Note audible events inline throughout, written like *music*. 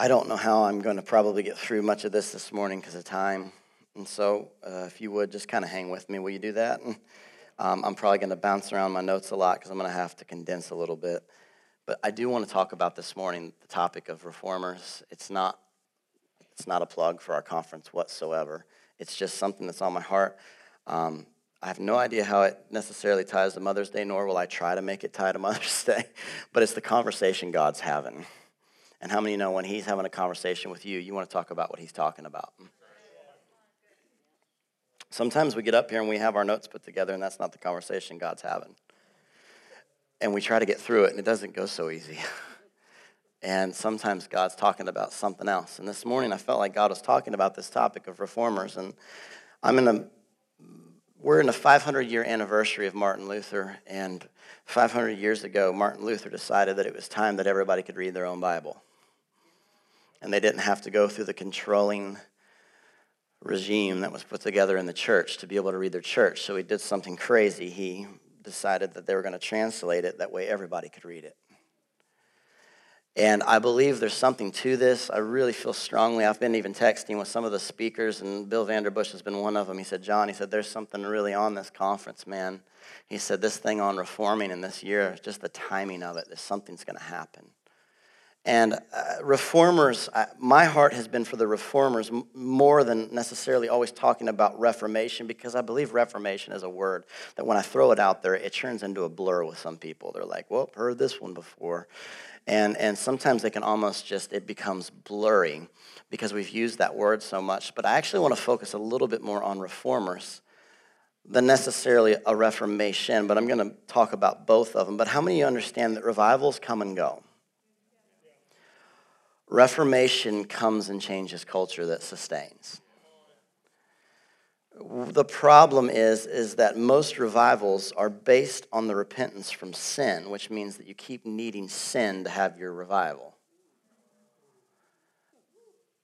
I don't know how I'm going to probably get through much of this this morning because of time. And so, uh, if you would just kind of hang with me, will you do that? And, um, I'm probably going to bounce around my notes a lot because I'm going to have to condense a little bit. But I do want to talk about this morning the topic of reformers. It's not, it's not a plug for our conference whatsoever. It's just something that's on my heart. Um, I have no idea how it necessarily ties to Mother's Day, nor will I try to make it tie to *laughs* Mother's Day, but it's the conversation God's having. And how many know when He's having a conversation with you, you want to talk about what He's talking about? Sometimes we get up here and we have our notes put together, and that's not the conversation God's having. And we try to get through it, and it doesn't go so easy. *laughs* and sometimes God's talking about something else. And this morning, I felt like God was talking about this topic of reformers. And I'm in a we're in a 500 year anniversary of Martin Luther, and 500 years ago, Martin Luther decided that it was time that everybody could read their own Bible. And they didn't have to go through the controlling regime that was put together in the church to be able to read their church. So he did something crazy. He decided that they were going to translate it that way everybody could read it. And I believe there's something to this. I really feel strongly. I've been even texting with some of the speakers, and Bill Vanderbush has been one of them. He said, John, he said, there's something really on this conference, man. He said, this thing on reforming in this year, just the timing of it, there's something's going to happen. And uh, reformers, uh, my heart has been for the reformers m- more than necessarily always talking about reformation because I believe reformation is a word that when I throw it out there, it turns into a blur with some people. They're like, well, heard this one before. And, and sometimes they can almost just, it becomes blurry because we've used that word so much. But I actually want to focus a little bit more on reformers than necessarily a reformation, but I'm going to talk about both of them. But how many of you understand that revivals come and go? Reformation comes and changes culture that sustains. The problem is is that most revivals are based on the repentance from sin which means that you keep needing sin to have your revival.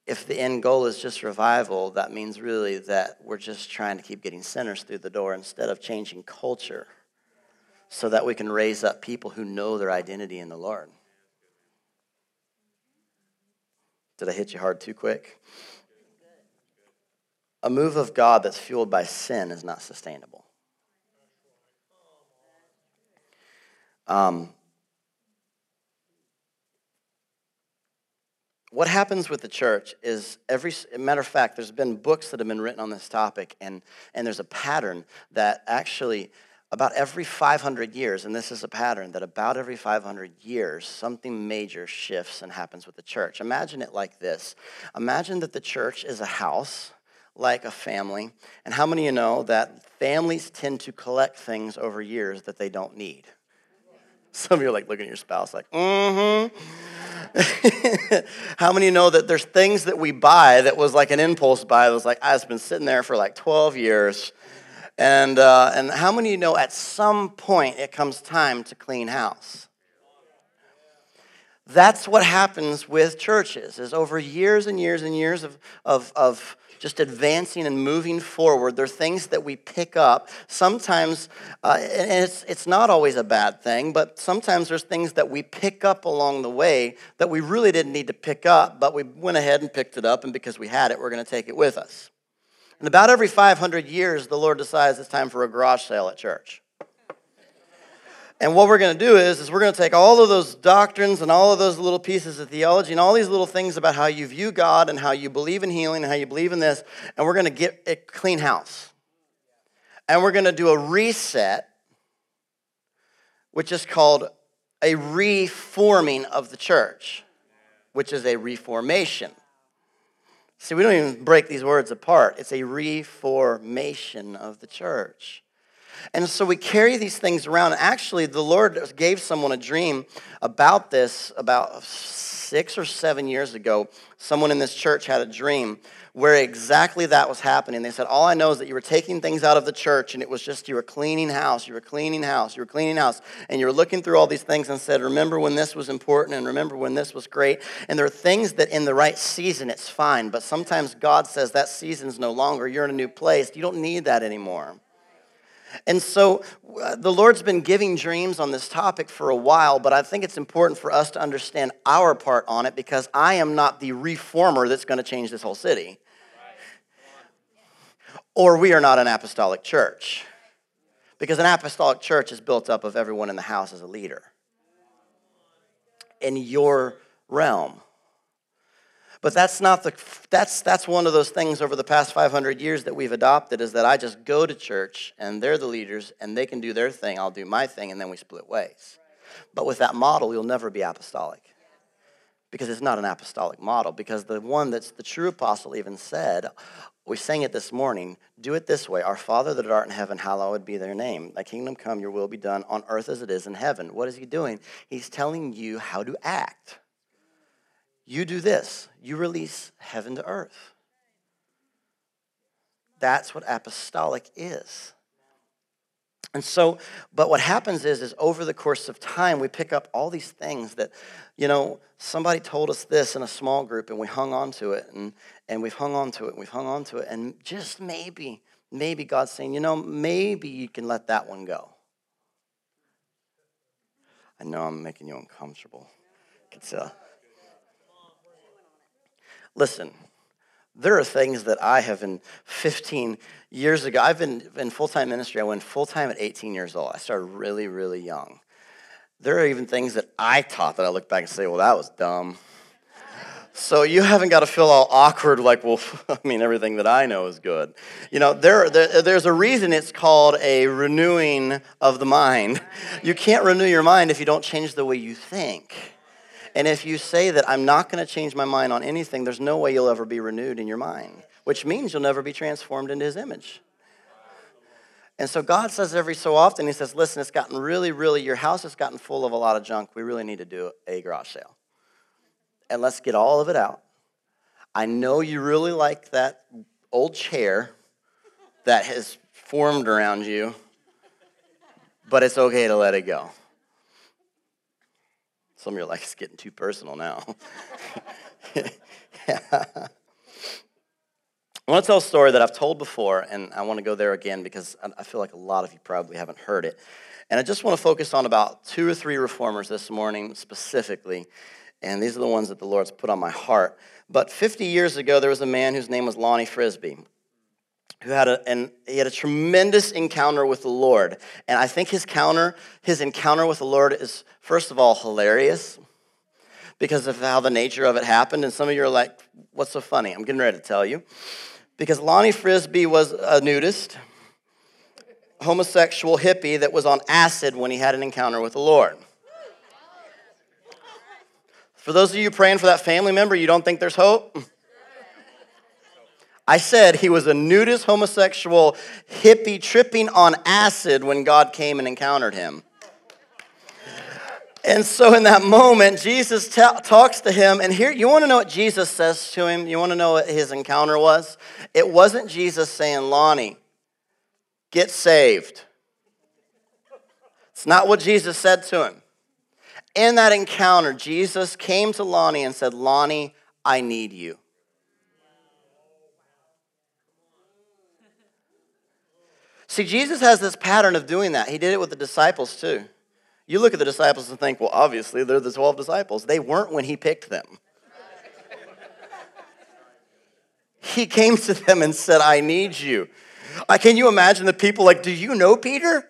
If the end goal is just revival that means really that we're just trying to keep getting sinners through the door instead of changing culture so that we can raise up people who know their identity in the lord did i hit you hard too quick a move of God that's fueled by sin is not sustainable. Um, what happens with the church is every matter of fact there's been books that have been written on this topic and, and there's a pattern that actually about every 500 years and this is a pattern that about every 500 years something major shifts and happens with the church imagine it like this imagine that the church is a house like a family. And how many of you know that families tend to collect things over years that they don't need? Some of you are like looking at your spouse like, mm-hmm. *laughs* how many know that there's things that we buy that was like an impulse buy that was like, I've been sitting there for like 12 years. And, uh, and how many of you know at some point it comes time to clean house? That's what happens with churches, is over years and years and years of, of, of just advancing and moving forward. There are things that we pick up. Sometimes, uh, and it's, it's not always a bad thing, but sometimes there's things that we pick up along the way that we really didn't need to pick up, but we went ahead and picked it up, and because we had it, we're going to take it with us. And about every 500 years, the Lord decides it's time for a garage sale at church. And what we're going to do is, is we're going to take all of those doctrines and all of those little pieces of theology and all these little things about how you view God and how you believe in healing and how you believe in this, and we're going to get a clean house. And we're going to do a reset, which is called a reforming of the church, which is a reformation. See, we don't even break these words apart. It's a reformation of the church. And so we carry these things around. Actually, the Lord gave someone a dream about this about six or seven years ago. Someone in this church had a dream where exactly that was happening. They said, All I know is that you were taking things out of the church, and it was just you were cleaning house, you were cleaning house, you were cleaning house, and you were looking through all these things and said, Remember when this was important, and remember when this was great. And there are things that in the right season it's fine, but sometimes God says that season's no longer. You're in a new place. You don't need that anymore. And so uh, the Lord's been giving dreams on this topic for a while, but I think it's important for us to understand our part on it because I am not the reformer that's going to change this whole city. Or we are not an apostolic church. Because an apostolic church is built up of everyone in the house as a leader in your realm. But that's not the that's that's one of those things over the past 500 years that we've adopted is that I just go to church and they're the leaders and they can do their thing, I'll do my thing and then we split ways. But with that model, you'll never be apostolic. Because it's not an apostolic model because the one that's the true apostle even said, we sang it this morning, do it this way. Our Father that art in heaven, hallowed be their name. Thy kingdom come, your will be done on earth as it is in heaven. What is he doing? He's telling you how to act. You do this, you release heaven to earth. That's what apostolic is. And so, but what happens is, is over the course of time, we pick up all these things that, you know, somebody told us this in a small group and we hung on to it and, and we've hung on to it and we've hung on to it. And just maybe, maybe God's saying, you know, maybe you can let that one go. I know I'm making you uncomfortable. It's, uh, Listen, there are things that I have in 15 years ago. I've been in full time ministry. I went full time at 18 years old. I started really, really young. There are even things that I taught that I look back and say, well, that was dumb. So you haven't got to feel all awkward, like, well, *laughs* I mean, everything that I know is good. You know, there, there, there's a reason it's called a renewing of the mind. You can't renew your mind if you don't change the way you think. And if you say that I'm not going to change my mind on anything, there's no way you'll ever be renewed in your mind, which means you'll never be transformed into his image. And so God says every so often, He says, Listen, it's gotten really, really, your house has gotten full of a lot of junk. We really need to do a garage sale. And let's get all of it out. I know you really like that old chair that has formed around you, but it's okay to let it go. Some of you are like, it's getting too personal now. *laughs* yeah. I want to tell a story that I've told before, and I want to go there again because I feel like a lot of you probably haven't heard it. And I just want to focus on about two or three reformers this morning specifically. And these are the ones that the Lord's put on my heart. But 50 years ago, there was a man whose name was Lonnie Frisbee who had a, and he had a tremendous encounter with the Lord. And I think his counter, his encounter with the Lord is, first of all, hilarious because of how the nature of it happened. And some of you are like, what's so funny? I'm getting ready to tell you. Because Lonnie Frisbee was a nudist, homosexual hippie that was on acid when he had an encounter with the Lord. For those of you praying for that family member, you don't think there's hope? I said he was a nudist homosexual hippie tripping on acid when God came and encountered him. And so in that moment, Jesus talks to him. And here, you want to know what Jesus says to him? You want to know what his encounter was? It wasn't Jesus saying, Lonnie, get saved. It's not what Jesus said to him. In that encounter, Jesus came to Lonnie and said, Lonnie, I need you. See, Jesus has this pattern of doing that. He did it with the disciples too. You look at the disciples and think, well, obviously, they're the 12 disciples. They weren't when he picked them. he came to them and said, I need you. Uh, can you imagine the people like, do you know Peter?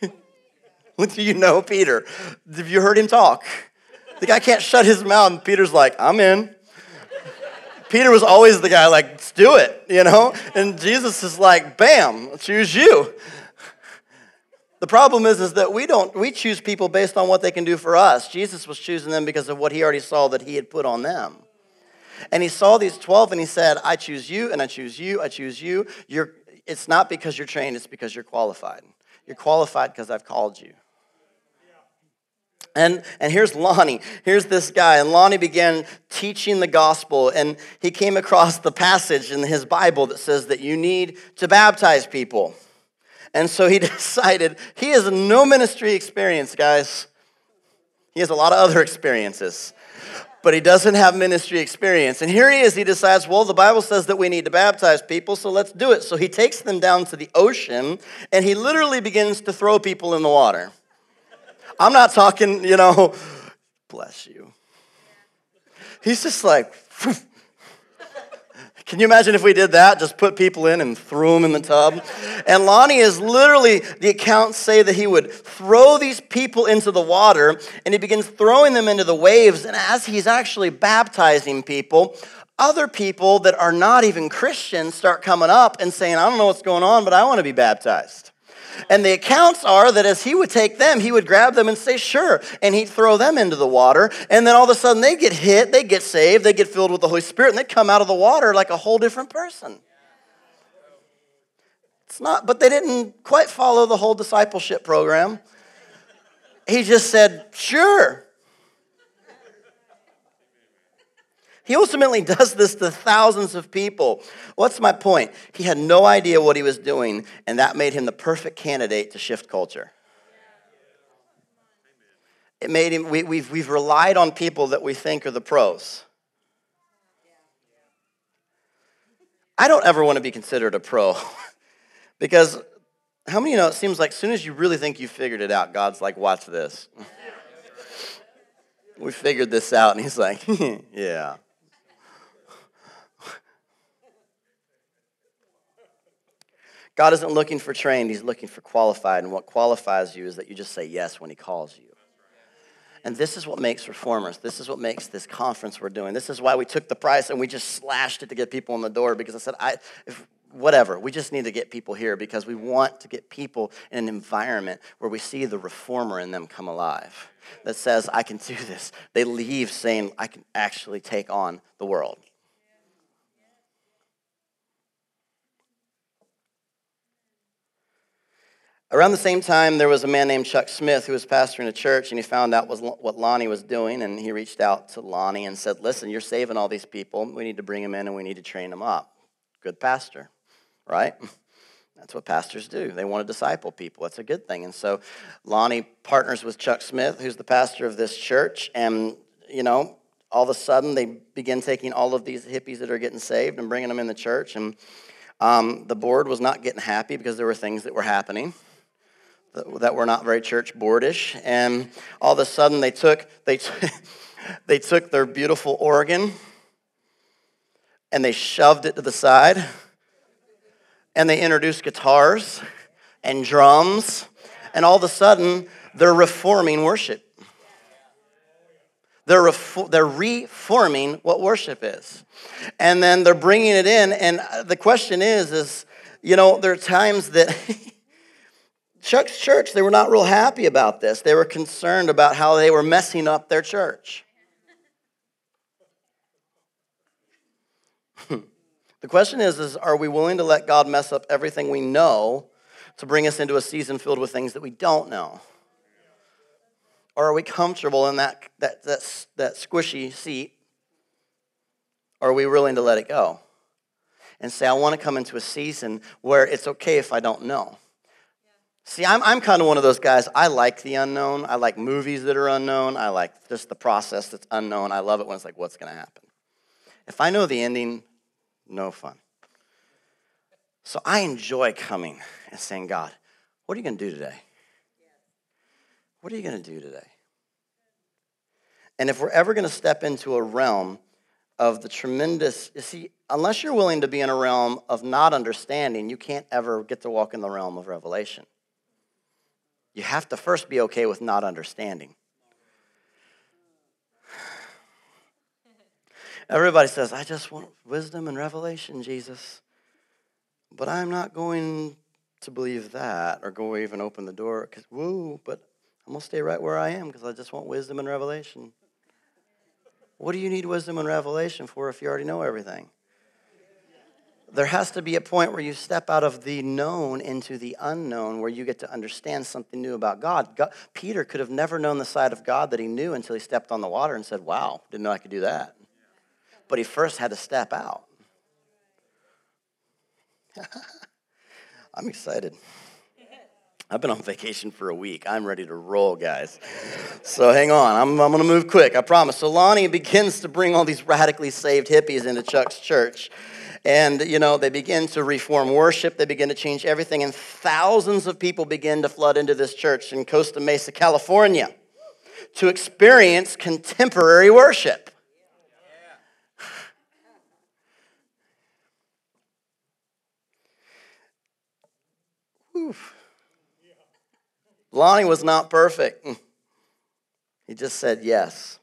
*laughs* do you know Peter? Have you heard him talk? The guy can't shut his mouth, and Peter's like, I'm in. Peter was always the guy like, let's do it, you know? And Jesus is like, bam, choose you. The problem is, is that we don't, we choose people based on what they can do for us. Jesus was choosing them because of what he already saw that he had put on them. And he saw these 12 and he said, I choose you and I choose you, I choose you. You're, it's not because you're trained, it's because you're qualified. You're qualified because I've called you. And, and here's Lonnie. Here's this guy. And Lonnie began teaching the gospel. And he came across the passage in his Bible that says that you need to baptize people. And so he *laughs* decided he has no ministry experience, guys. He has a lot of other experiences. but he doesn't have ministry experience. And here he is, he decides, well, the Bible says that we need to baptize people, so let's do it. So he takes them down to the ocean and he literally begins to throw people in the water. I'm not talking, you know, bless you. He's just like, *laughs* can you imagine if we did that? Just put people in and threw them in the tub? And Lonnie is literally, the accounts say that he would throw these people into the water and he begins throwing them into the waves. And as he's actually baptizing people, other people that are not even Christians start coming up and saying, I don't know what's going on, but I want to be baptized. And the accounts are that as he would take them, he would grab them and say, sure. And he'd throw them into the water. And then all of a sudden they get hit, they get saved, they get filled with the Holy Spirit, and they come out of the water like a whole different person. It's not, but they didn't quite follow the whole discipleship program. He just said, sure. He ultimately *laughs* does this to thousands of people. What's my point? He had no idea what he was doing, and that made him the perfect candidate to shift culture. It made him, we, we've, we've relied on people that we think are the pros. I don't ever want to be considered a pro *laughs* because how many you know it seems like as soon as you really think you figured it out, God's like, watch this. *laughs* we figured this out, and He's like, yeah. God isn't looking for trained, He's looking for qualified. And what qualifies you is that you just say yes when He calls you. And this is what makes reformers. This is what makes this conference we're doing. This is why we took the price and we just slashed it to get people in the door because I said, I, if, whatever, we just need to get people here because we want to get people in an environment where we see the reformer in them come alive that says, I can do this. They leave saying, I can actually take on the world. Around the same time, there was a man named Chuck Smith who was pastoring a church, and he found out what Lonnie was doing, and he reached out to Lonnie and said, Listen, you're saving all these people. We need to bring them in and we need to train them up. Good pastor, right? *laughs* That's what pastors do. They want to disciple people. That's a good thing. And so Lonnie partners with Chuck Smith, who's the pastor of this church, and, you know, all of a sudden they begin taking all of these hippies that are getting saved and bringing them in the church. And um, the board was not getting happy because there were things that were happening that were not very church boardish. And all of a sudden, they took, they, t- *laughs* they took their beautiful organ and they shoved it to the side. And they introduced guitars and drums. And all of a sudden, they're reforming worship. They're, refor- they're reforming what worship is. And then they're bringing it in. And the question is, is, you know, there are times that *laughs* Chuck's church, they were not real happy about this. They were concerned about how they were messing up their church. *laughs* the question is, is are we willing to let God mess up everything we know to bring us into a season filled with things that we don't know? Or are we comfortable in that, that, that, that squishy seat? Or are we willing to let it go? And say, I want to come into a season where it's okay if I don't know. See, I'm, I'm kind of one of those guys. I like the unknown. I like movies that are unknown. I like just the process that's unknown. I love it when it's like, what's going to happen? If I know the ending, no fun. So I enjoy coming and saying, God, what are you going to do today? What are you going to do today? And if we're ever going to step into a realm of the tremendous, you see, unless you're willing to be in a realm of not understanding, you can't ever get to walk in the realm of revelation. You have to first be okay with not understanding. Everybody says, I just want wisdom and revelation, Jesus. But I'm not going to believe that or go even open the door because, woo, but I'm going to stay right where I am because I just want wisdom and revelation. What do you need wisdom and revelation for if you already know everything? There has to be a point where you step out of the known into the unknown, where you get to understand something new about God. God. Peter could have never known the side of God that he knew until he stepped on the water and said, Wow, didn't know I could do that. But he first had to step out. *laughs* I'm excited. I've been on vacation for a week. I'm ready to roll, guys. So hang on. I'm, I'm going to move quick, I promise. So Lonnie begins to bring all these radically saved hippies into Chuck's church. And, you know, they begin to reform worship, they begin to change everything, and thousands of people begin to flood into this church in Costa Mesa, California to experience contemporary worship. *sighs* Lonnie was not perfect. He just said yes.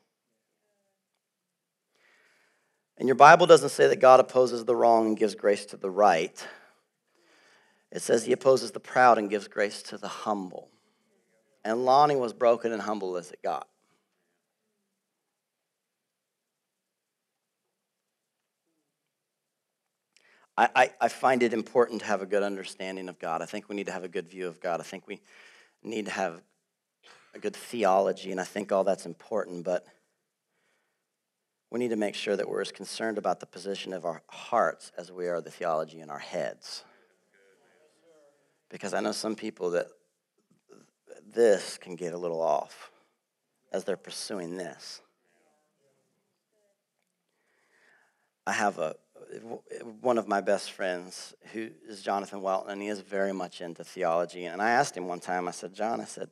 And your Bible doesn't say that God opposes the wrong and gives grace to the right. It says he opposes the proud and gives grace to the humble. And Lonnie was broken and humble as it got. I, I, I, find it important to have a good understanding of God. I think we need to have a good view of God. I think we need to have a good theology, and I think all that's important, but we need to make sure that we're as concerned about the position of our hearts as we are the theology in our heads. Because I know some people that this can get a little off as they're pursuing this. I have a one of my best friends who is Jonathan Welton, and he is very much into theology. And I asked him one time, I said, John, I said,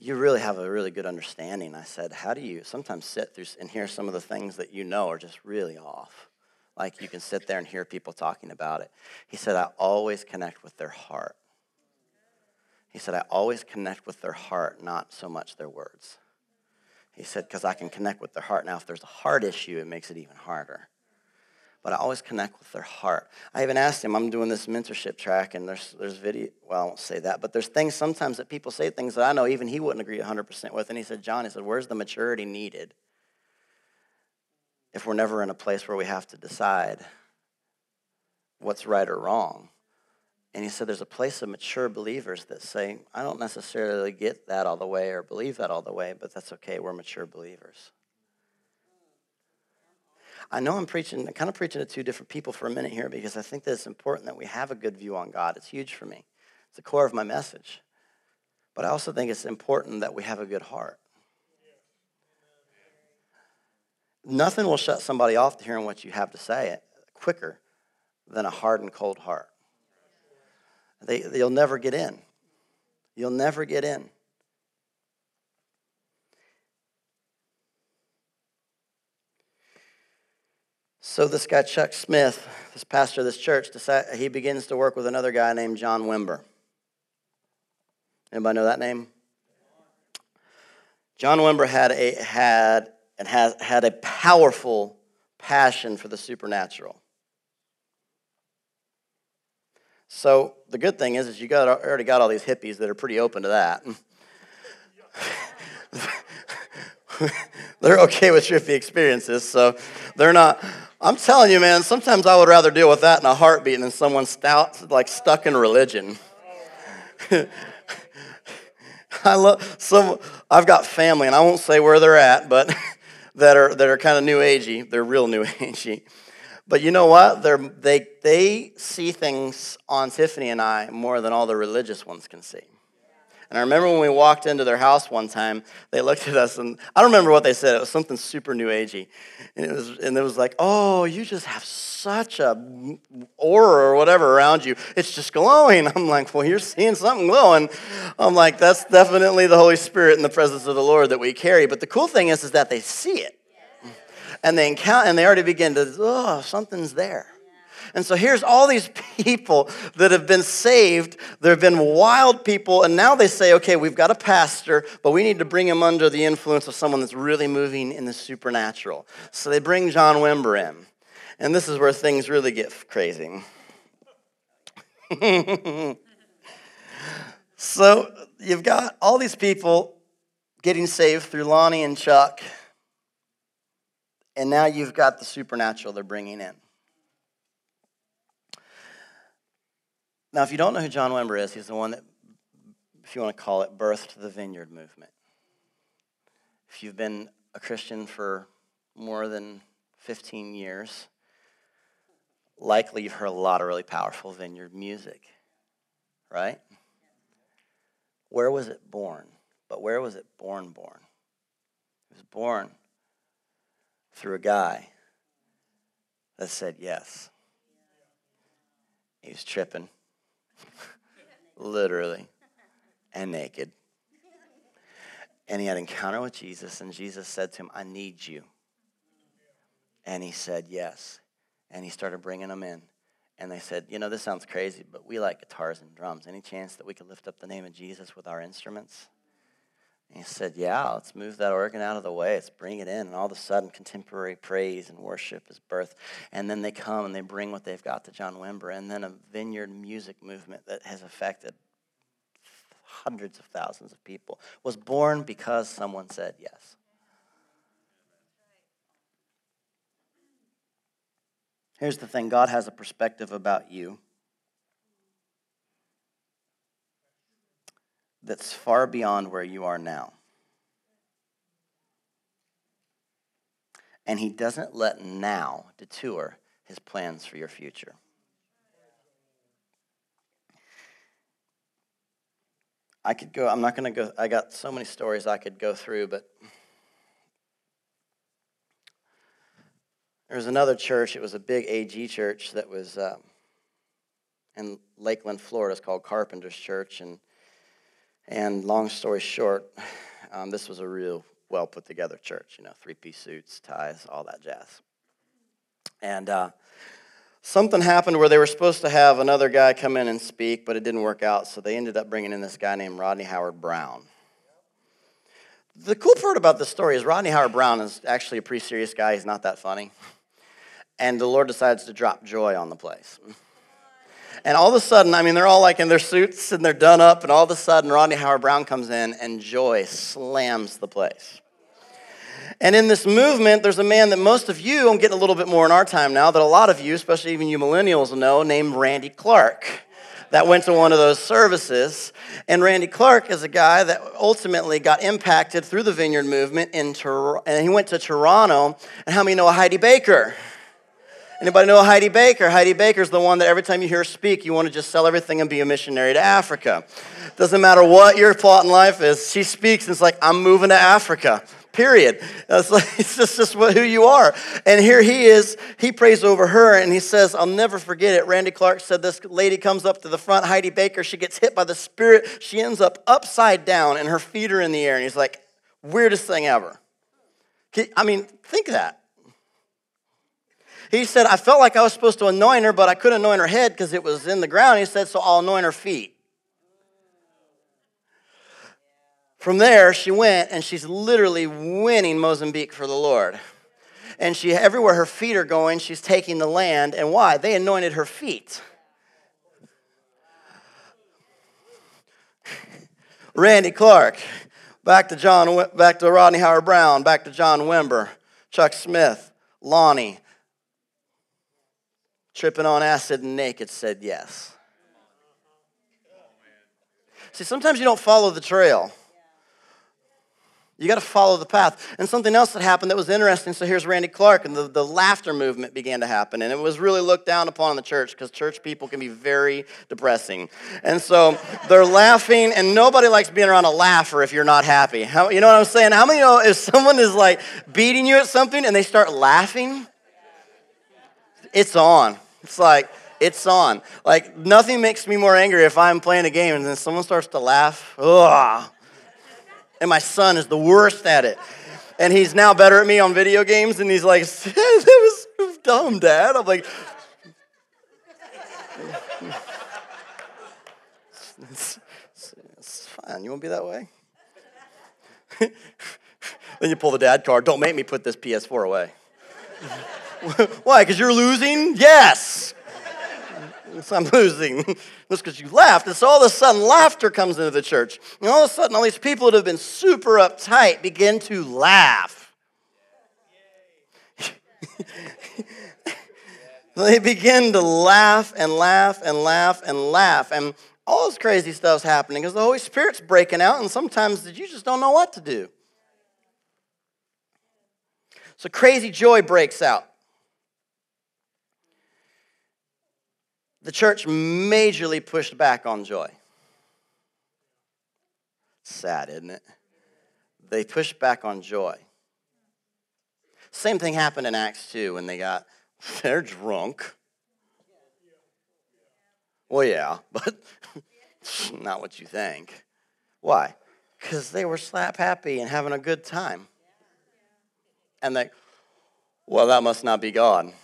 you really have a really good understanding. I said, how do you sometimes sit through and hear some of the things that you know are just really off? Like you can sit there and hear people talking about it. He said, I always connect with their heart. He said, I always connect with their heart, not so much their words. He said, because I can connect with their heart. Now, if there's a heart issue, it makes it even harder but I always connect with their heart. I even asked him, I'm doing this mentorship track, and there's, there's video, well, I won't say that, but there's things sometimes that people say things that I know even he wouldn't agree 100% with. And he said, John, he said, where's the maturity needed if we're never in a place where we have to decide what's right or wrong? And he said, there's a place of mature believers that say, I don't necessarily get that all the way or believe that all the way, but that's okay. We're mature believers. I know I'm preaching, I'm kind of preaching to two different people for a minute here because I think that it's important that we have a good view on God. It's huge for me, it's the core of my message. But I also think it's important that we have a good heart. Nothing will shut somebody off to hearing what you have to say quicker than a hard and cold heart. They, they'll never get in. You'll never get in. So this guy Chuck Smith, this pastor of this church, he begins to work with another guy named John Wimber. Anybody know that name? John Wimber had a had and has had a powerful passion for the supernatural. So the good thing is, is you got already got all these hippies that are pretty open to that. *laughs* they're okay with trippy experiences, so they're not I'm telling you, man, sometimes I would rather deal with that in a heartbeat than someone stout, like stuck in religion. *laughs* I love some. I've got family, and I won't say where they're at, but *laughs* that are that are kind of new agey. They're real new *laughs* agey. But you know what? They're, they they see things on Tiffany and I more than all the religious ones can see. And I remember when we walked into their house one time, they looked at us and I don't remember what they said. It was something super new agey. And it was and it was like, "Oh, you just have such a aura or whatever around you. It's just glowing." *laughs* I'm like, "Well, you're seeing something glowing." I'm like, "That's definitely the Holy Spirit in the presence of the Lord that we carry." But the cool thing is is that they see it. And they encounter and they already begin to, "Oh, something's there." And so here's all these *laughs* people that have been saved. There have been wild people, and now they say, okay, we've got a pastor, but we need to bring him under the influence of someone that's really moving in the supernatural. So they bring John Wimber in. And this is where things really get crazy. *laughs* so you've got all these people getting saved through Lonnie and Chuck, and now you've got the supernatural they're bringing in. Now, if you don't know who John Wimber is, he's the one that, if you want to call it, birthed the Vineyard movement. If you've been a Christian for more than 15 years, likely you've heard a lot of really powerful Vineyard music, right? where was it born? But where was it born, born? It was born through a guy that said yes. He was tripping, literally, and naked. And he had an encounter with Jesus, and Jesus said to him, I need you. And he said, Yes. And he started bringing them in. And they said, You know, this sounds crazy, but we like guitars and drums. Any chance that we could lift up the name of Jesus with our instruments? And he said, Yeah, let's move that organ out of the way. Let's bring it in. And all of a sudden, contemporary praise and worship is birthed. And then they come and they bring what they've got to John Wimber. And then a vineyard music movement that has affected hundreds of thousands of people was born because someone said yes. Here's the thing God has a perspective about you that's far beyond where you are now. And He doesn't let now detour His plans for your future. I could go, I'm not going to go, I got so many stories I could go through, but there was another church, it was a big AG church that was um, in Lakeland, Florida. It's called Carpenter's Church. And and long story short, um, this was a real well put together church, you know, three piece suits, ties, all that jazz. And uh, something happened where they were supposed to have another guy come in and speak, but it didn't work out, so they ended up bringing in this guy named Rodney Howard Browne. The cool part about this story is Rodney Howard Browne is actually a pretty serious guy. He's not that funny. And the Lord decides to drop joy on the place. And all of a sudden, I mean, they're all like in their suits and they're done up, and all of a sudden, Rodney Howard Browne comes in and joy slams the place. And in this movement, there's a man that most of you, I'm getting a little bit more in our time now, that a lot of you, especially even you millennials, know, named Randy Clark that went to one of those services. And Randy Clark is a guy that ultimately got impacted through the Vineyard movement in Tor- and he went to Toronto. And how many know Heidi Baker? Anybody know Heidi Baker? Heidi Baker's the one that every time you hear her speak, you want to just sell everything and be a missionary to Africa. Doesn't matter what your plot in life is, she speaks and it's like, I'm moving to Africa. Period. It's, like, *laughs* it's just, just who you are. And here he is. He prays over her and he says, I'll never forget it. Randy Clark said this lady comes up to the front, Heidi Baker. She gets hit by the Spirit. She ends up upside down and her feet are in the air. And he's like, weirdest thing ever. I mean, think that. He said, I felt like I was supposed to anoint her, but I couldn't anoint her head because it was in the ground. He said, So I'll anoint her feet. From there, she went and she's literally winning Mozambique for the Lord. And she, everywhere her feet are going, she's taking the land. And why? They anointed her feet. *laughs* Randy Clark, back to John, back to Rodney Howard Browne, back to John Wimber, Chuck Smith, Lonnie, tripping on acid and naked said yes. See, sometimes you don't follow the trail. You got to follow the path. And something else that happened that was interesting. So here's Randy Clark, and the, the laughter movement began to happen. And it was really looked down upon in the church because church people can be very depressing. And so they're laughing, and nobody likes being around a laugher if you're not happy. How, you know what I'm saying? How many know if someone is like beating you at something and they start laughing? It's on. It's like, it's on. Like, nothing makes me more angry if I'm playing a game and then someone starts to laugh. Ugh. And my son is the worst at it. And he's now better at me on video games, and he's like, *laughs* that was dumb, Dad. I'm like, it's, it's fine. You won't be that way? *laughs* then you pull the dad card. Don't make me put this PS4 away. *laughs* Why? Because you're losing? Yes. I'm losing. *laughs* That's because you laughed. And so all of a sudden, laughter comes into the church. And all of a sudden, all these people that have been super uptight begin to laugh. *laughs* they begin to laugh and laugh and laugh and laugh. And all this crazy stuff's happening because the Holy Spirit's breaking out, and sometimes you just don't know what to do. So crazy joy breaks out. The church majorly pushed back on joy. Sad, isn't it? They pushed back on joy. Same thing happened in Acts 2 when they got, *laughs* they're drunk. Well, yeah, *laughs* but *laughs* not what you think. Why? Because they were slap happy and having a good time. And they, well, that must not be God.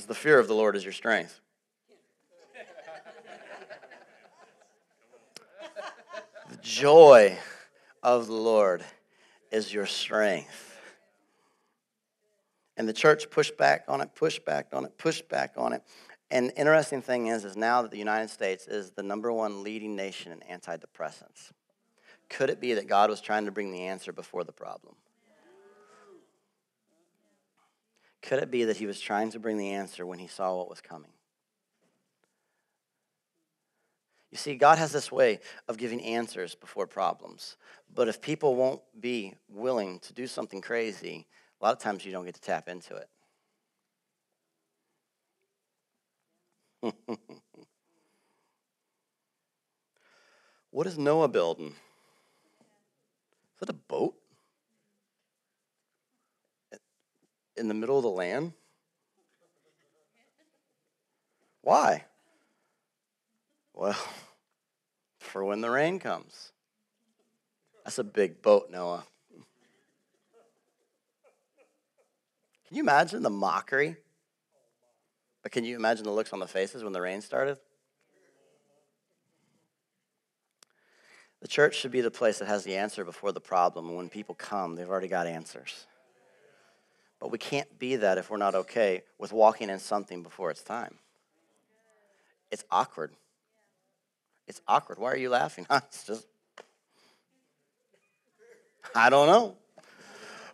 Because the fear of the Lord is your strength. the joy of the Lord is your strength. And the church pushed back on it, pushed back on it, pushed back on it. And interesting thing is, is now that the United States is the number one leading nation in antidepressants. Could it be that God was trying to bring the answer before the problem? Could it be that he was trying to bring the answer when he saw what was coming? You see, God has this way of giving answers before problems. But if people won't be willing to do something crazy, a lot of times you don't get to tap into it. *laughs* what is Noah building? Is that a boat? In the middle of the land? Why? Well, *laughs* for when the rain comes. That's a big boat, Noah. Can you imagine the mockery? But can you imagine the looks on the faces when the rain started? The church should be the place that has the answer before the problem. And when people come, they've already got answers. But we can't be that if we're not okay with walking in something before it's time. It's awkward. It's awkward. Why are you laughing? *laughs* it's just, I don't know.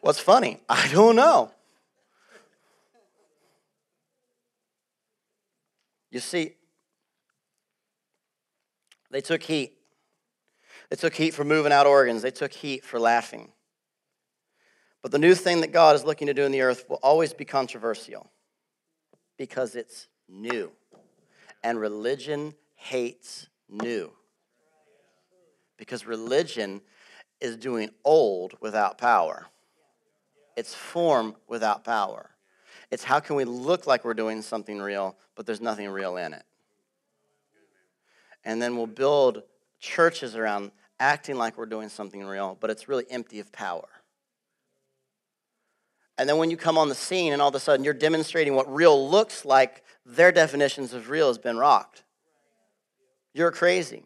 What's funny? *laughs* I don't know. You see, they took heat. They took heat for moving out organs. They took heat for laughing. But the new thing that God is looking to do in the earth will always be controversial because it's new. And religion hates new. Because religion is doing old without power, it's form without power. It's how can we look like we're doing something real, but there's nothing real in it. And then we'll build churches around acting like we're doing something real, but it's really empty of power. And then when you come on the scene and all of a sudden you're demonstrating what real looks like, their definitions of real has been rocked. You're crazy.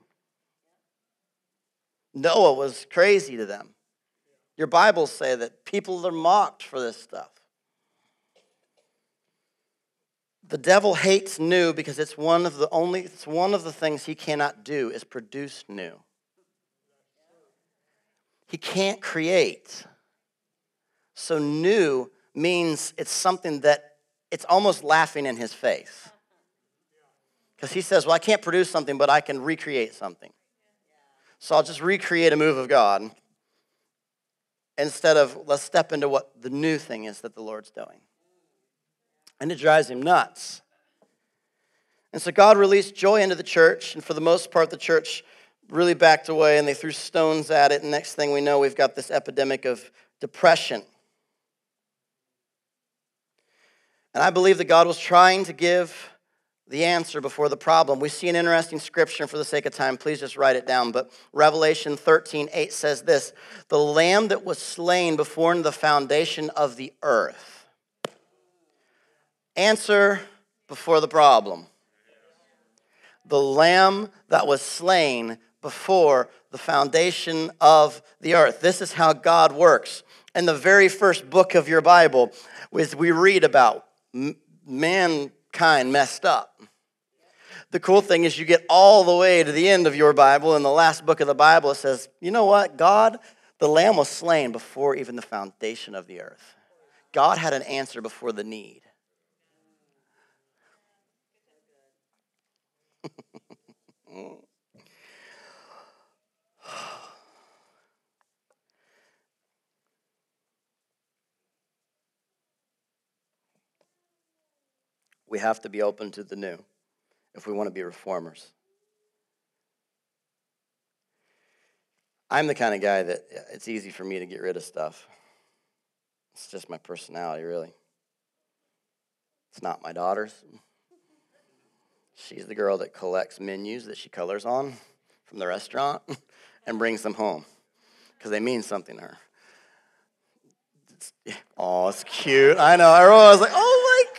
Noah was crazy to them. Your Bibles say that people are mocked for this stuff. The devil hates new because it's one of the only it's one of the things he cannot do is produce new. He can't create. So new means it's something that it's almost laughing in his face. Because he says, Well, I can't produce something, but I can recreate something. So I'll just recreate a move of God instead of let's step into what the new thing is that the Lord's doing and it drives him nuts. And so God released joy into the church, and for the most part, the church really backed away and they threw stones at it. And next thing we know, we've got this epidemic of depression. And I believe that God was trying to give the answer before the problem. We see an interesting scripture, for the sake of time, please just write it down. But Revelation 13 8 says this The lamb that was slain before the foundation of the earth answer before the problem. The lamb that was slain before the foundation of the earth. This is how God works. In the very first book of your Bible, we read about mankind messed up. The cool thing is, you get all the way to the end of your Bible, and the last book of the Bible, says, you know what? God, the lamb was slain before even the foundation of the earth. God had an answer before the need. We have to be open to the new if we want to be reformers. I'm the kind of guy that uh, it's easy for me to get rid of stuff. It's just my personality, really. It's not my daughter's. She's the girl that collects menus that she colors on from the restaurant *laughs* and brings them home because they mean something to her. It's, oh, it's cute. I know. Everyone was like, oh my.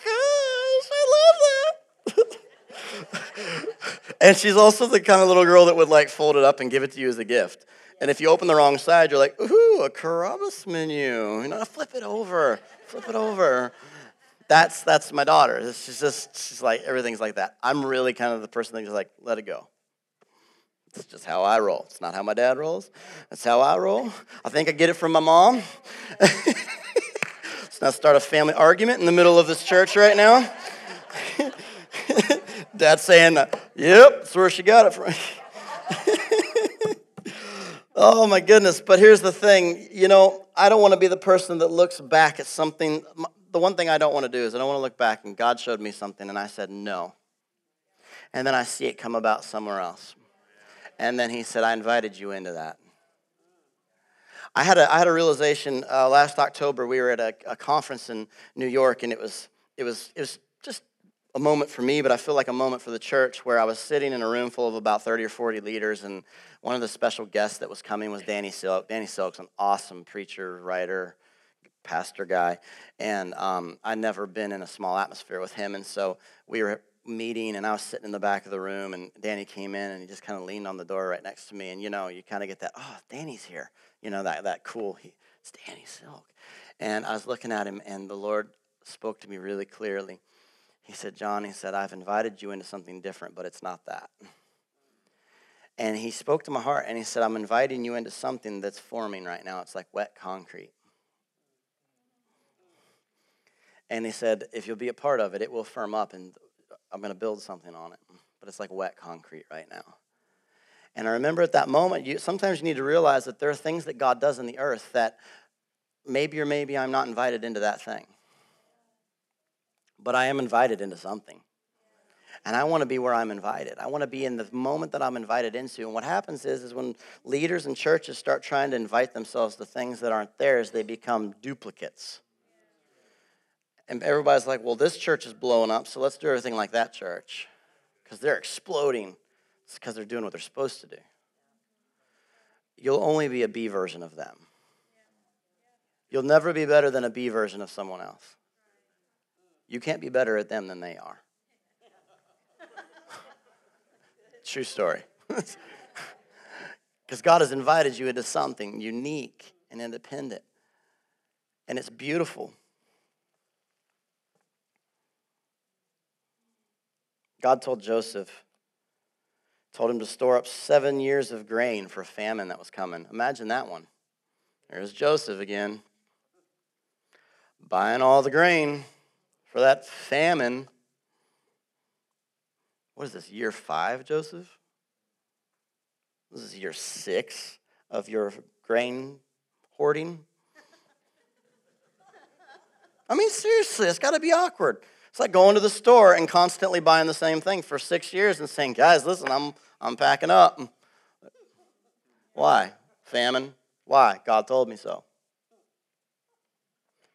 And she's also the kind of little girl that would like fold it up and give it to you as a gift. And if you open the wrong side, you're like, ooh, a Carrabba's menu. You know, flip it over, flip it over. That's that's my daughter. She's just she's like everything's like that. I'm really kind of the person that's like, let it go. It's just how I roll. It's not how my dad rolls. That's how I roll. I think I get it from my mom. *laughs* Let's not start a family argument in the middle of this church right now. *laughs* Dad's saying, "Yep, that's where she got it from." *laughs* oh my goodness! But here's the thing. You know, I don't want to be the person that looks back at something the one thing I don't want to do is I don't want to look back and God showed me something and I said no. And then I see it come about somewhere else. And then he said, I invited you into that. I had a, I had a realization uh, last October. We were at a, a conference in New York, and it was, it, was, it was a moment for me, but I feel like a moment for the church where I was sitting in a room full of about 30 or 40 leaders, and one of the special guests that was coming was Danny Silk. Danny Silk's an awesome preacher, writer, pastor guy, and um, I'd never been in a small atmosphere with him. And so we were meeting, and I was sitting in the back of the room, and Danny came in, and he just kind of leaned on the door right next to me. And you know, you kind of get that, oh, Danny's here. You know, that, that cool, he, it's Danny Silk. And I was looking at him, and the Lord spoke to me really clearly. He said, John, he said, I've invited you into something different, but it's not that. And he spoke to my heart and he said, I'm inviting you into something that's forming right now. It's like wet concrete. And he said, if you'll be a part of it, it will firm up and I'm going to build something on it. But it's like wet concrete right now. And I remember at that moment, you, sometimes you need to realize that there are things that God does in the earth that maybe or maybe I'm not invited into that thing. But I am invited into something. And I want to be where I'm invited. I want to be in the moment that I'm invited into. And what happens is, is when leaders and churches start trying to invite themselves to things that aren't theirs, they become duplicates. And everybody's like, well, this church is blowing up, so let's do everything like that church. Because they're exploding. It's because they're doing what they're supposed to do. You'll only be a B version of them. You'll never be better than a B version of someone else. You can't be better at them than they are. *laughs* True story. *laughs* Because God has invited you into something unique and independent. And it's beautiful. God told Joseph, told him to store up seven years of grain for a famine that was coming. Imagine that one. There's Joseph again, buying all the grain for that famine. What is this, year five, Joseph? This is year six of your grain hoarding. I mean, seriously, it's got to be awkward. It's like going to the store and constantly buying the same thing for six years and saying, guys, listen, I'm, I'm packing up. Why? Famine? Why? God told me so.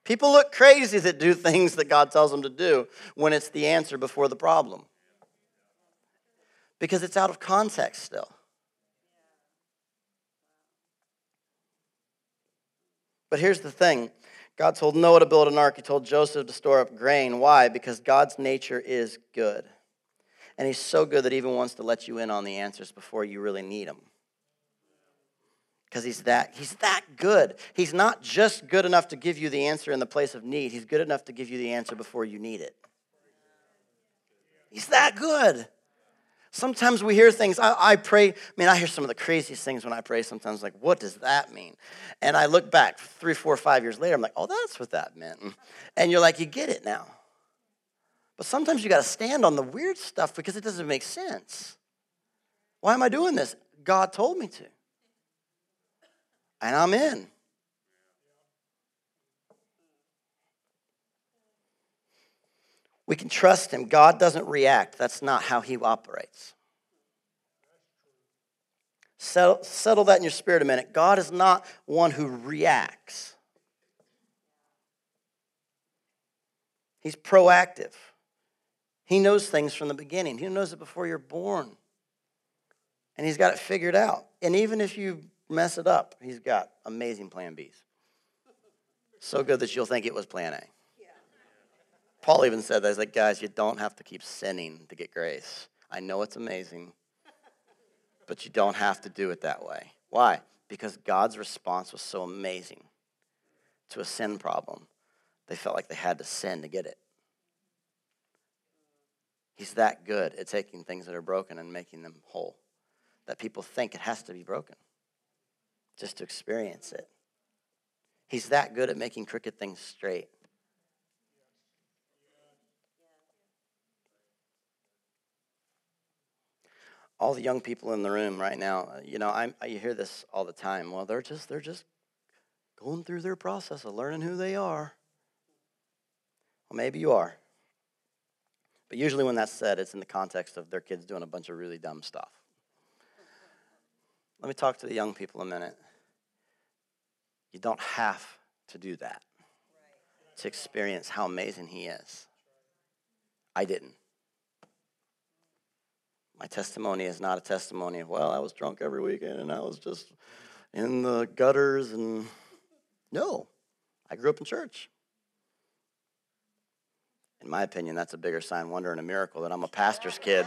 People look crazy that do things that God tells them to do when it's the answer before the problem. Because it's out of context still. But here's the thing God told Noah to build an ark. He told Joseph to store up grain. Why? Because God's nature is good. And He's so good that He even wants to let you in on the answers before you really need them. Because he's that, he's that good. He's not just good enough to give you the answer in the place of need, He's good enough to give you the answer before you need it. He's that good. Sometimes we hear things, I, I, pray, I mean, I hear some of the craziest things when I pray sometimes, like, what does that mean? And I look back three, four, five years later, I'm like, oh, that's what that meant. And you're like, you get it now. But sometimes you got to stand on the weird stuff because it doesn't make sense. Why am I doing this? God told me to. And I'm in. We can trust him. God doesn't react. That's not how he operates. Settle, settle that in your spirit a minute. God is not one who reacts, He's proactive. He knows things from the beginning, He knows it before you're born. And He's got it figured out. And even if you mess it up, He's got amazing plan Bs. So good that you'll think it was plan A. Paul even said that. He's like, guys, you don't have to keep sinning to get grace. I know it's amazing, but you don't have to do it that way. Why? Because God's response was so amazing to a sin problem, they felt like they had to sin to get it. He's that good at taking things that are broken and making them whole that people think it has to be broken just to experience it. He's that good at making crooked things straight. all the young people in the room right now, you know, I, I, hear this all the time. Well, they're just they're just going through their process of learning who they are. Well, maybe you are. But usually when that's said, it's in the context of their kids doing a bunch of really dumb stuff. Let me talk to the young people a minute. You don't have to do that to experience how amazing he is. I didn't. My testimony is not a testimony of, well, I was drunk every weekend and I was just in the gutters and no, I grew up in church. In my opinion, that's a bigger sign, wonder, and a miracle that I'm a pastor's kid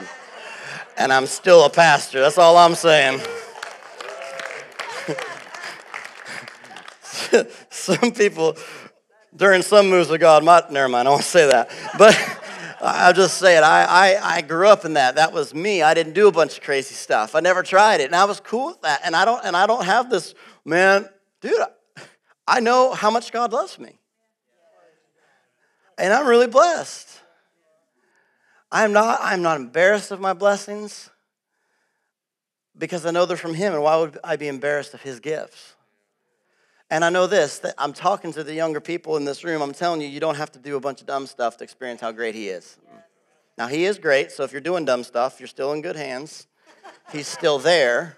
and I'm still a pastor. That's all I'm saying. *laughs* some people, during some moves of God, might, never mind, I won't say that. But *laughs* I'll just say it. I, I, I grew up in that. That was me. I didn't do a bunch of crazy stuff. I never tried it. And I was cool with that. And I don't, and I don't have this, man, dude, I know how much God loves me. And I'm really blessed. I'm not, I'm not embarrassed of my blessings because I know they're from Him. And why would I be embarrassed of His gifts? And I know this that I'm talking to the younger people in this room. I'm telling you, you don't have to do a bunch of dumb stuff to experience how great He is. Now, He is great, so if you're doing dumb stuff, you're still in good hands. He's still there,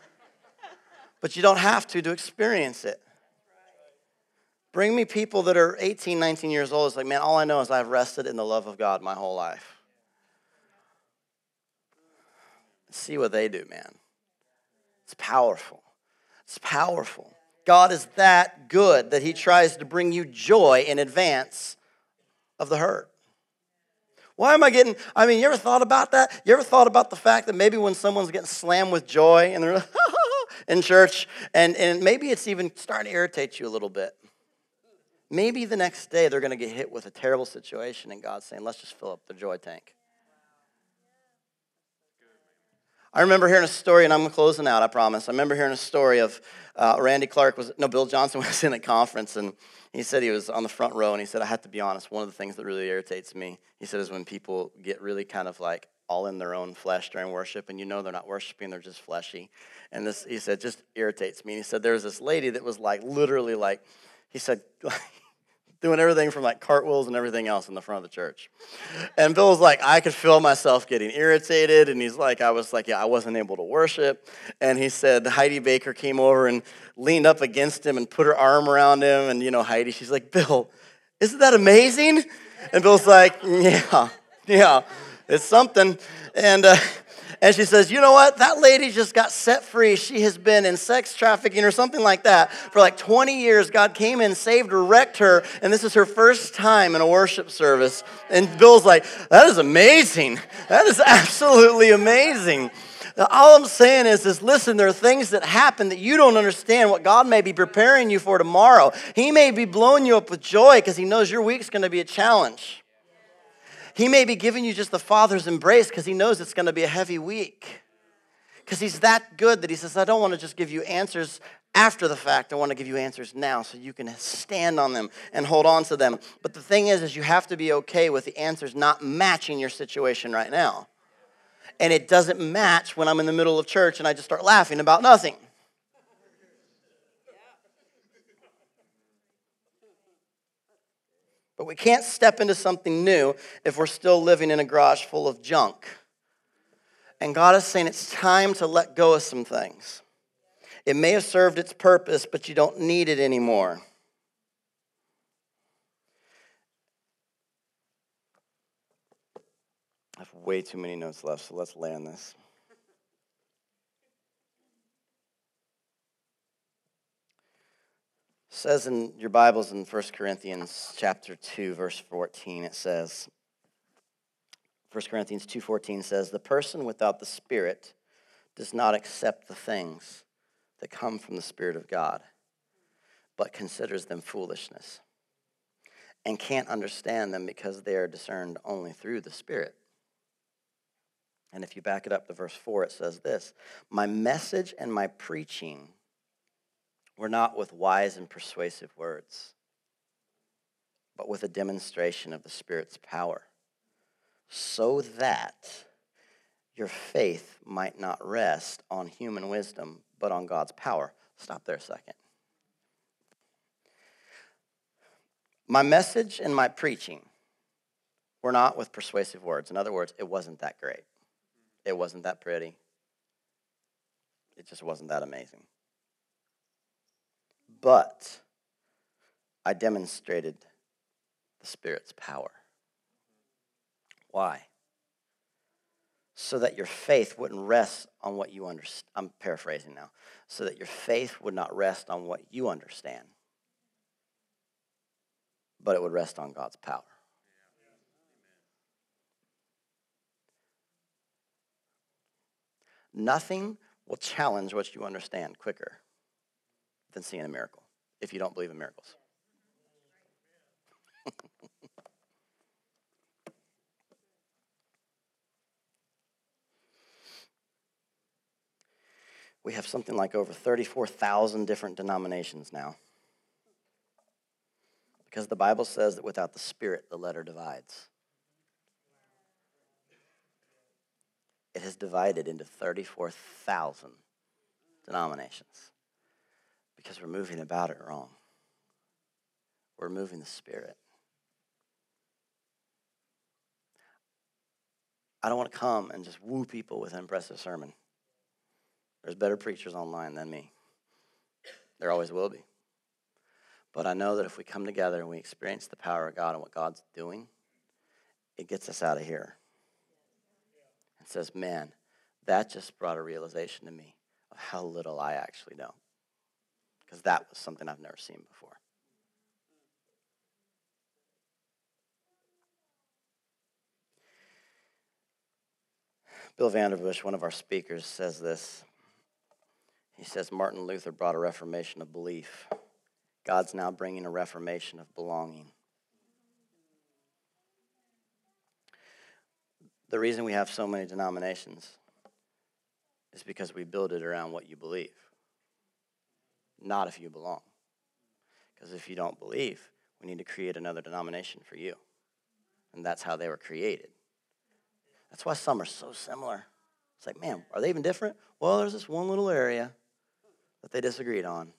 but you don't have to to experience it. Bring me people that are 18, 19 years old. It's like, man, all I know is I've rested in the love of God my whole life. See what they do, man. It's powerful. It's powerful. God is that good that He tries to bring you joy in advance of the hurt. Why am I getting, I mean, you ever thought about that? You ever thought about the fact that maybe when someone's getting slammed with joy and they're *laughs* in church, and, and maybe it's even starting to irritate you a little bit. Maybe the next day they're going to get hit with a terrible situation, and God's saying, let's just fill up the joy tank. I remember hearing a story, and I'm closing out, I promise. I remember hearing a story of uh, Randy Clark was, no, Bill Johnson *laughs* was in a conference, and he said he was on the front row, and he said, I have to be honest, one of the things that really irritates me, he said, is when people get really kind of like all in their own flesh during worship, and you know they're not worshiping, they're just fleshy. And this, he said, just irritates me. And he said, there was this lady that was like, literally like, he said, *laughs* doing everything from like cartwheels and everything else in the front of the church. And Bill was like, I could feel myself getting irritated. And he's like, I was like, yeah, I wasn't able to worship. And he said, Heidi Baker came over and leaned up against him and put her arm around him. And, you know, Heidi, she's like, Bill, isn't that amazing? And Bill's like, yeah, yeah, it's something. And, uh, and she says, You know what? That lady just got set free. She has been in sex trafficking or something like that for like 20 years. God came in, saved her, wrecked her, and this is her first time in a worship service. And Bill's like, That is amazing. That is absolutely amazing. Now, all I'm saying is, is listen, there are things that happen that you don't understand what God may be preparing you for tomorrow. He may be blowing you up with joy because He knows your week's going to be a challenge. He may be giving you just the Father's embrace because He knows it's going to be a heavy week. Because He's that good that He says, I don't want to just give you answers after the fact. I want to give you answers now so you can stand on them and hold on to them. But the thing is, is you have to be okay with the answers not matching your situation right now. And it doesn't match when I'm in the middle of church and I just start laughing about nothing. But we can't step into something new if we're still living in a garage full of junk. And God is saying it's time to let go of some things. It may have served its purpose, but you don't need it anymore. I have way too many notes left, so let's land this. Says in your Bibles in 1 Corinthians chapter 2 verse 14 it says 1 Corinthians 2:14 says the person without the spirit does not accept the things that come from the spirit of God but considers them foolishness and can't understand them because they are discerned only through the spirit. And if you back it up to verse 4 it says this, my message and my preaching were not with wise and persuasive words, but with a demonstration of the Spirit's power, so that your faith might not rest on human wisdom, but on God's power. Stop there a second. My message and my preaching were not with persuasive words. In other words, it wasn't that great. It wasn't that pretty. It just wasn't that amazing but I demonstrated the Spirit's power. Why? So that your faith wouldn't rest on what you understand. I'm paraphrasing now. So that your faith would not rest on what you understand, but it would rest on God's power. Nothing will challenge what you understand quicker than seeing a miracle if you don't believe in miracles. *laughs* we have something like over 34,000 different denominations now. Because the Bible says that without the Spirit, the letter divides. It has divided into 34,000 denominations because we're moving about it wrong. We're moving the Spirit. I don't want to come and just woo people with an impressive sermon. There's better preachers online than me. There always will be. But I know that if we come together and we experience the power of God and what God's doing, it gets us out of here. And says, man, that just brought a realization to me of how little I actually know because that was something I've never seen before. Bill Vanderbush, one of our speakers, says this. He says Martin Luther brought a reformation of belief. God's now bringing a reformation of belonging. The reason we have so many denominations is because we build it around what you believe not if you belong. Because if you don't believe, we need to create another denomination for you. And that's how they were created. That's why some are so similar. It's like, man, are they even different? Well, there's this one little area that they disagreed on,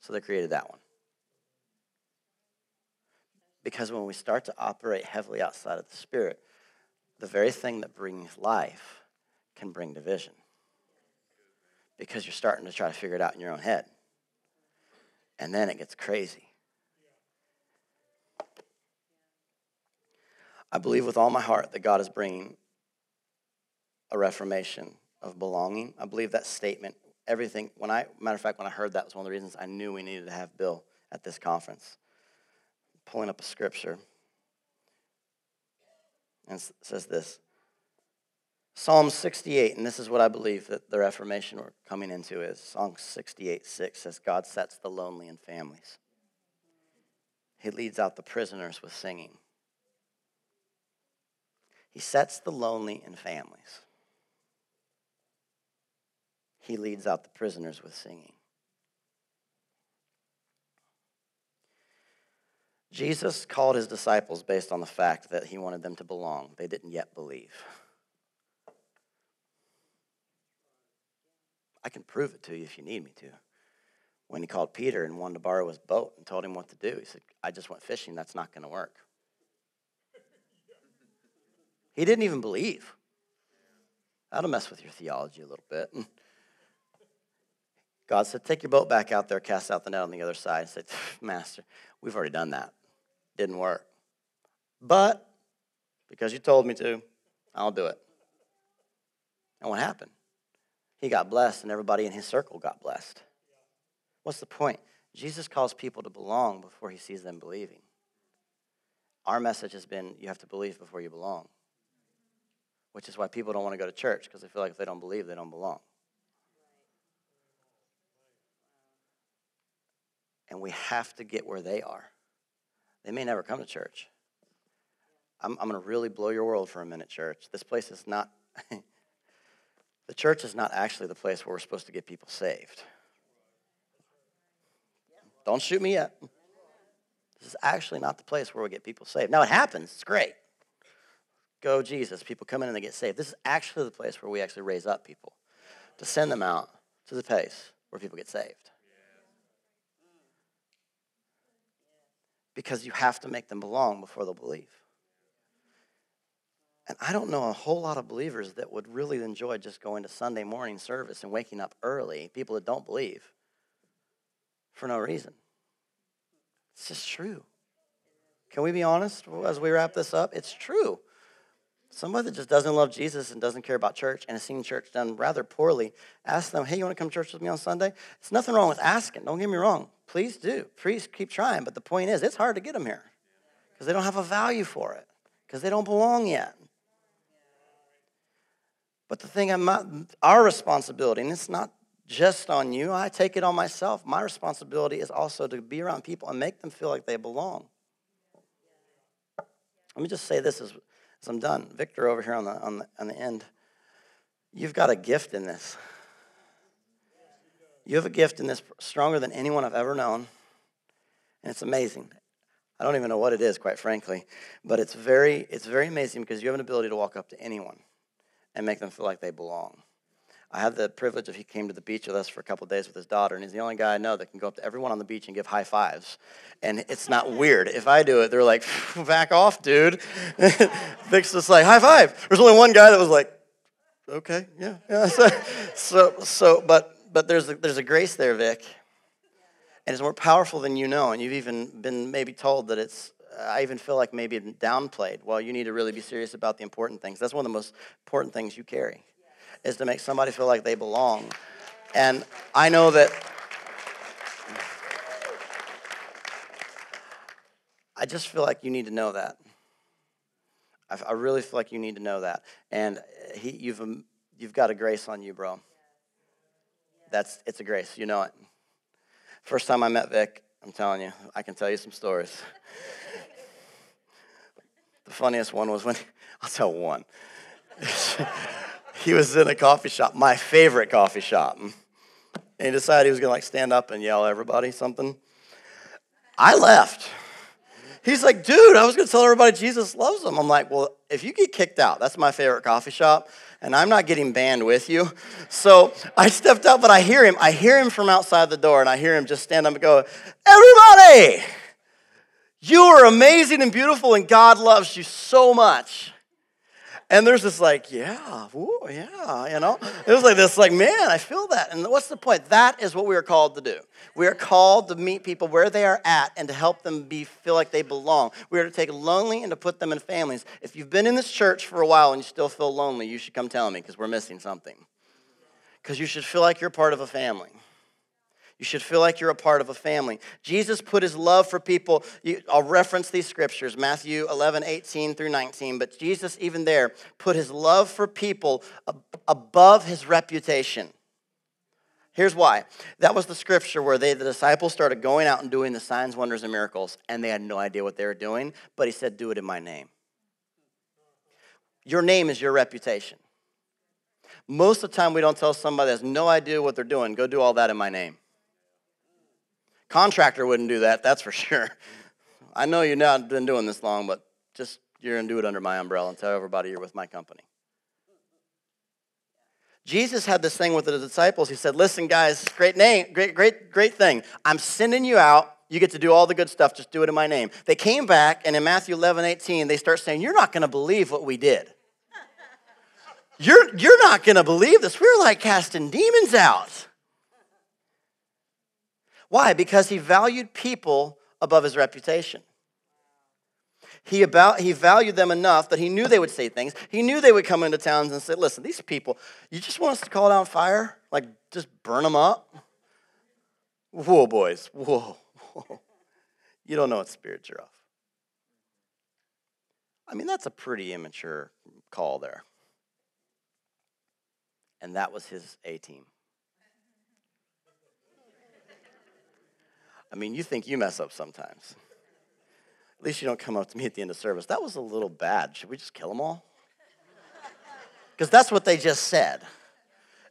so they created that one. Because when we start to operate heavily outside of the Spirit, the very thing that brings life can bring division. Because you're starting to try to figure it out in your own head. And then it gets crazy. I believe with all my heart that God is bringing a reformation of belonging. I believe that statement, everything, when I, matter of fact, when I heard that was one of the reasons I knew we needed to have Bill at this conference. Pulling up a scripture. And it says this Psalm 68, and this is what I believe that the Reformation we're coming into is. Psalm 68, 6 says, God sets the lonely in families. He leads out the prisoners with singing. He sets the lonely in families. He leads out the prisoners with singing. Jesus called his disciples based on the fact that he wanted them to belong. They didn't yet believe. I can prove it to you if you need me to. When he called Peter and wanted to borrow his boat and told him what to do, he said, I just went fishing. That's not going to work. *laughs* He didn't even believe. That'll mess with your theology a little bit. *laughs* God said, Take your boat back out there, cast out the net on the other side. I said, *laughs* Master, we've already done that. Didn't work. But because you told me to, I'll do it. And what happened? He got blessed, and everybody in his circle got blessed. What's the point? Jesus calls people to belong before he sees them believing. Our message has been you have to believe before you belong, which is why people don't want to go to church because they feel like if they don't believe, they don't belong. And we have to get where they are. They may never come to church. I'm, I'm going to really blow your world for a minute, church. This place is not, *laughs* the church is not actually the place where we're supposed to get people saved. Don't shoot me yet. This is actually not the place where we get people saved. Now, it happens, it's great. Go, Jesus. People come in and they get saved. This is actually the place where we actually raise up people to send them out to the place where people get saved. Because you have to make them belong before they'll believe. And I don't know a whole lot of believers that would really enjoy just going to Sunday morning service and waking up early, people that don't believe, for no reason. It's just true. Can we be honest as we wrap this up? It's true. Somebody that just doesn't love Jesus and doesn't care about church and has seen church done rather poorly, ask them, hey, you want to come to church with me on Sunday? It's nothing wrong with asking. Don't get me wrong. Please do. Please keep trying. But the point is, it's hard to get them here because they don't have a value for it because they don't belong yet. But the thing, I'm not, our responsibility, and it's not just on you, I take it on myself. My responsibility is also to be around people and make them feel like they belong. Let me just say this as, as I'm done. Victor over here on the, on, the, on the end, you've got a gift in this. You have a gift in this stronger than anyone I've ever known, and it's amazing. I don't even know what it is, quite frankly, but it's very, it's very amazing because you have an ability to walk up to anyone and make them feel like they belong. I had the privilege of he came to the beach with us for a couple days with his daughter, and he's the only guy I know that can go up to everyone on the beach and give high fives. And it's not weird. If I do it, they're like, *laughs* back off, dude. *laughs* Vic's just like, high five. There's only one guy that was like, okay, yeah, yeah. *laughs* So, so, so but but there's a, there's a grace there, Vic, and it's more powerful than you know. And you've even been maybe told that it's I even feel like maybe downplayed. Well, you need to really be serious about the important things. That's one of the most important things you carry, is to make somebody feel like they belong. And I know that I just feel like you need to know that. I, really feel like you need to know that. And he, you've, um, you've got a grace on you, bro. That's, it's a grace. You know it. First time I met Vic, I'm telling you, I can tell you some stories. The funniest one was when, *laughs* I'll tell one. *laughs* he was in a coffee shop, my favorite coffee shop. And he decided he was gonna like stand up and yell everybody something. I left. He's like, dude, I was gonna tell everybody Jesus loves them. I'm like, well, if you get kicked out, that's my favorite coffee shop, and I'm not getting banned with you. So I stepped out, but I hear him. I hear him from outside the door, and I hear him just stand up and go, Everybody, you are amazing and beautiful, and God loves you so much. And there's this like, yeah, ooh, yeah, you know? It was like this, like, man, I feel that. And what's the point? That is what we are called to do. We are called to meet people where they are at and to help them be feel like they belong. We are to take lonely and to put them in families. If you've been in this church for a while and you still feel lonely, you should come tell me because we're missing something. Because you should feel like you're part of a family. You should feel like you're a part of a family. Jesus put his love for people. I'll reference these scriptures, Matthew 11, 18 through 19. But Jesus, even there, put his love for people above his reputation. Here's why. That was the scripture where they, the disciples started going out and doing the signs, wonders, and miracles, and they had no idea what they were doing, but he said, Do it in my name. Your name is your reputation. Most of the time, we don't tell somebody that has no idea what they're doing, go do all that in my name. Contractor wouldn't do that, that's for *laughs* sure. I know you've not been doing this long, but just you're going to do it under my umbrella and tell everybody you're with my company. Jesus had this thing with the disciples. He said, Listen, guys, great name, great, great, great thing. I'm sending you out. You get to do all the good stuff. Just do it in my name. They came back, and in Matthew 11, 18, they start saying, You're not going to believe what we did. You're, you're not going to believe this. We were like casting demons out. Why? Because he valued people above his reputation. He, about, he valued them enough that he knew they would say things. He knew they would come into towns and say, Listen, these people, you just want us to call down fire? Like, just burn them up? Whoa, boys. Whoa. Whoa. *laughs* You don't know what spirit you're of. I mean, that's a pretty immature call there. And that was his A team. I mean, you think you mess up sometimes. At least you don't come up to me at the end of service. That was a little bad. Should we just kill them all? Because that's what they just said.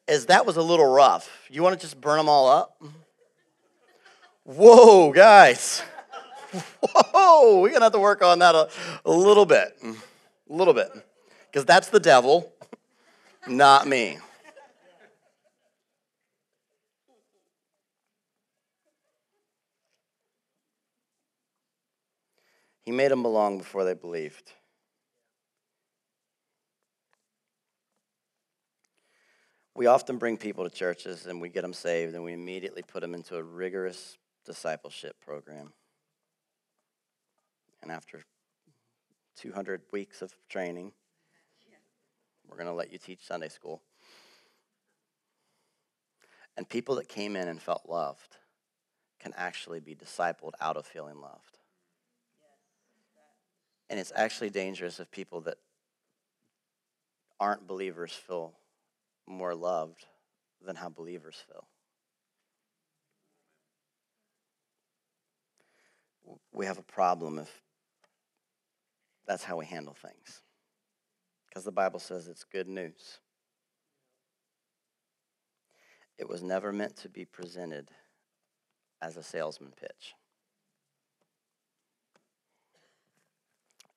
Is that was a little rough. You want to just burn them all up? Whoa, guys. Whoa, we're going to have to work on that a, a little bit. A little bit. Because that's the devil, not me. He made them belong before they believed. We often bring people to churches and we get them saved and we immediately put them into a rigorous discipleship program. And after 200 weeks of training, we're going to let you teach Sunday school. And people that came in and felt loved can actually be discipled out of feeling loved. And it's actually dangerous if people that aren't believers feel more loved than how believers feel. We have a problem if that's how we handle things. Because the Bible says it's good news. It was never meant to be presented as a salesman pitch.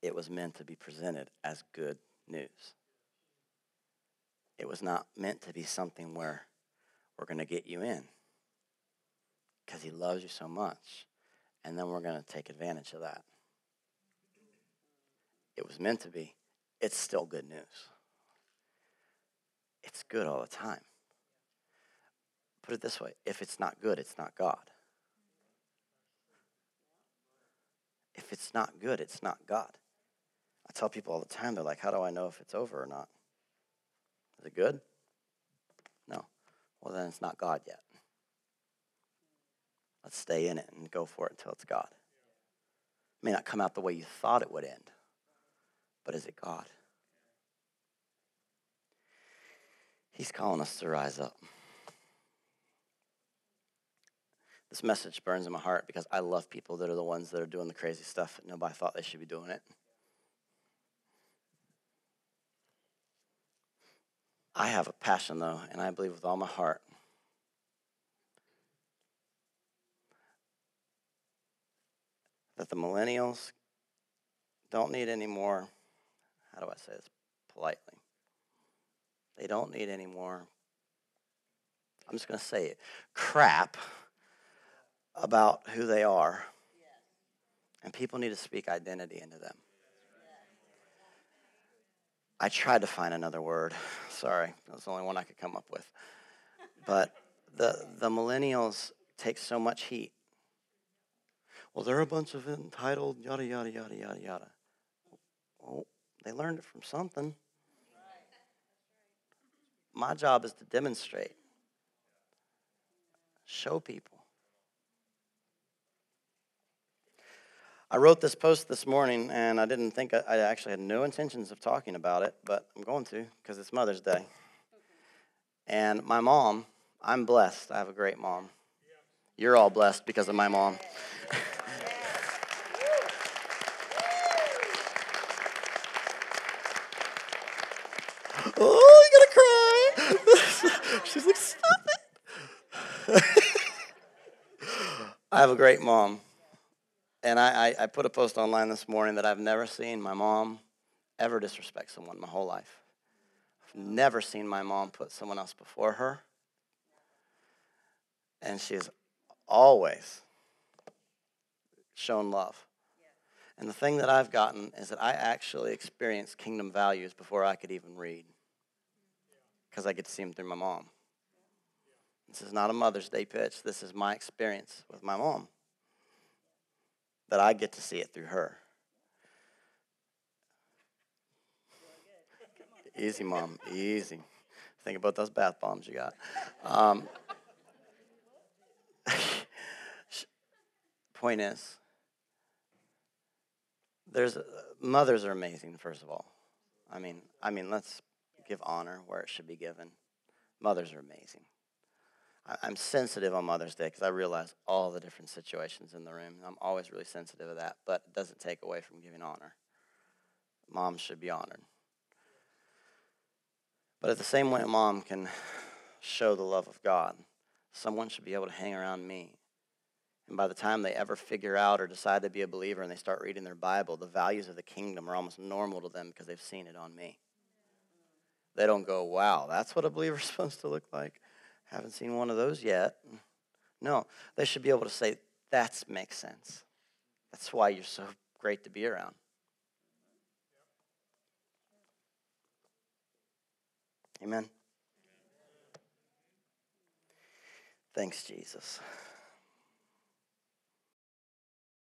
It was meant to be presented as good news. It was not meant to be something where we're going to get you in because he loves you so much, and then we're going to take advantage of that. It was meant to be. It's still good news. It's good all the time. Put it this way if it's not good, it's not God. If it's not good, it's not God. I tell people all the time, they're like, how do I know if it's over or not? Is it good? No. Well, then it's not God yet. Let's stay in it and go for it until it's God. It may not come out the way you thought it would end, but is it God? He's calling us to rise up. This message burns in my heart because I love people that are the ones that are doing the crazy stuff that nobody thought they should be doing it. I have a passion, though, and I believe with all my heart that the millennials don't need any more, how do I say this politely? They don't need any more, I'm just going to say it, crap about who they are. And people need to speak identity into them. I tried to find another word. Sorry, that's the only one I could come up with. But the, the millennials take so much heat. Well, they're a bunch of entitled, yada, yada, yada, yada, yada. Well, they learned it from something. My job is to demonstrate, show people. I wrote this post this morning, and I didn't think I, I actually had no intentions of talking about it, but I'm going to because it's Mother's Day. And my mom, I'm blessed. I have a great mom. You're all blessed because of my mom. *laughs* oh, I'm gonna cry. *laughs* She's like, stop it. *laughs* I have a great mom and I, I, I put a post online this morning that I've never seen my mom ever disrespect someone my whole life. I've never seen my mom put someone else before her. And she's always shown love. And the thing that I've gotten is that I actually experienced kingdom values before I could even read because I get to see them through my mom. This is not a Mother's Day pitch. This is my experience with my mom. That I get to see it through her. Easy, mom. Easy. Think about those bath bombs you got. Um, *laughs* point is, there's mothers are amazing. First of all, I mean, I mean, let's give honor where it should be given. Mothers are amazing. I'm sensitive on Mother's Day because I realize all the different situations in the room. I'm always really sensitive of that, but it doesn't take away from giving honor. Moms should be honored. But at the same way a mom can show the love of God, someone should be able to hang around me. And by the time they ever figure out or decide to be a believer and they start reading their Bible, the values of the kingdom are almost normal to them because they've seen it on me. They don't go, wow, that's what a believer's *laughs* supposed to look like. Haven't seen one of those yet. No, they should be able to say, that makes sense. That's why you're so great to be around. Amen. Thanks, Jesus.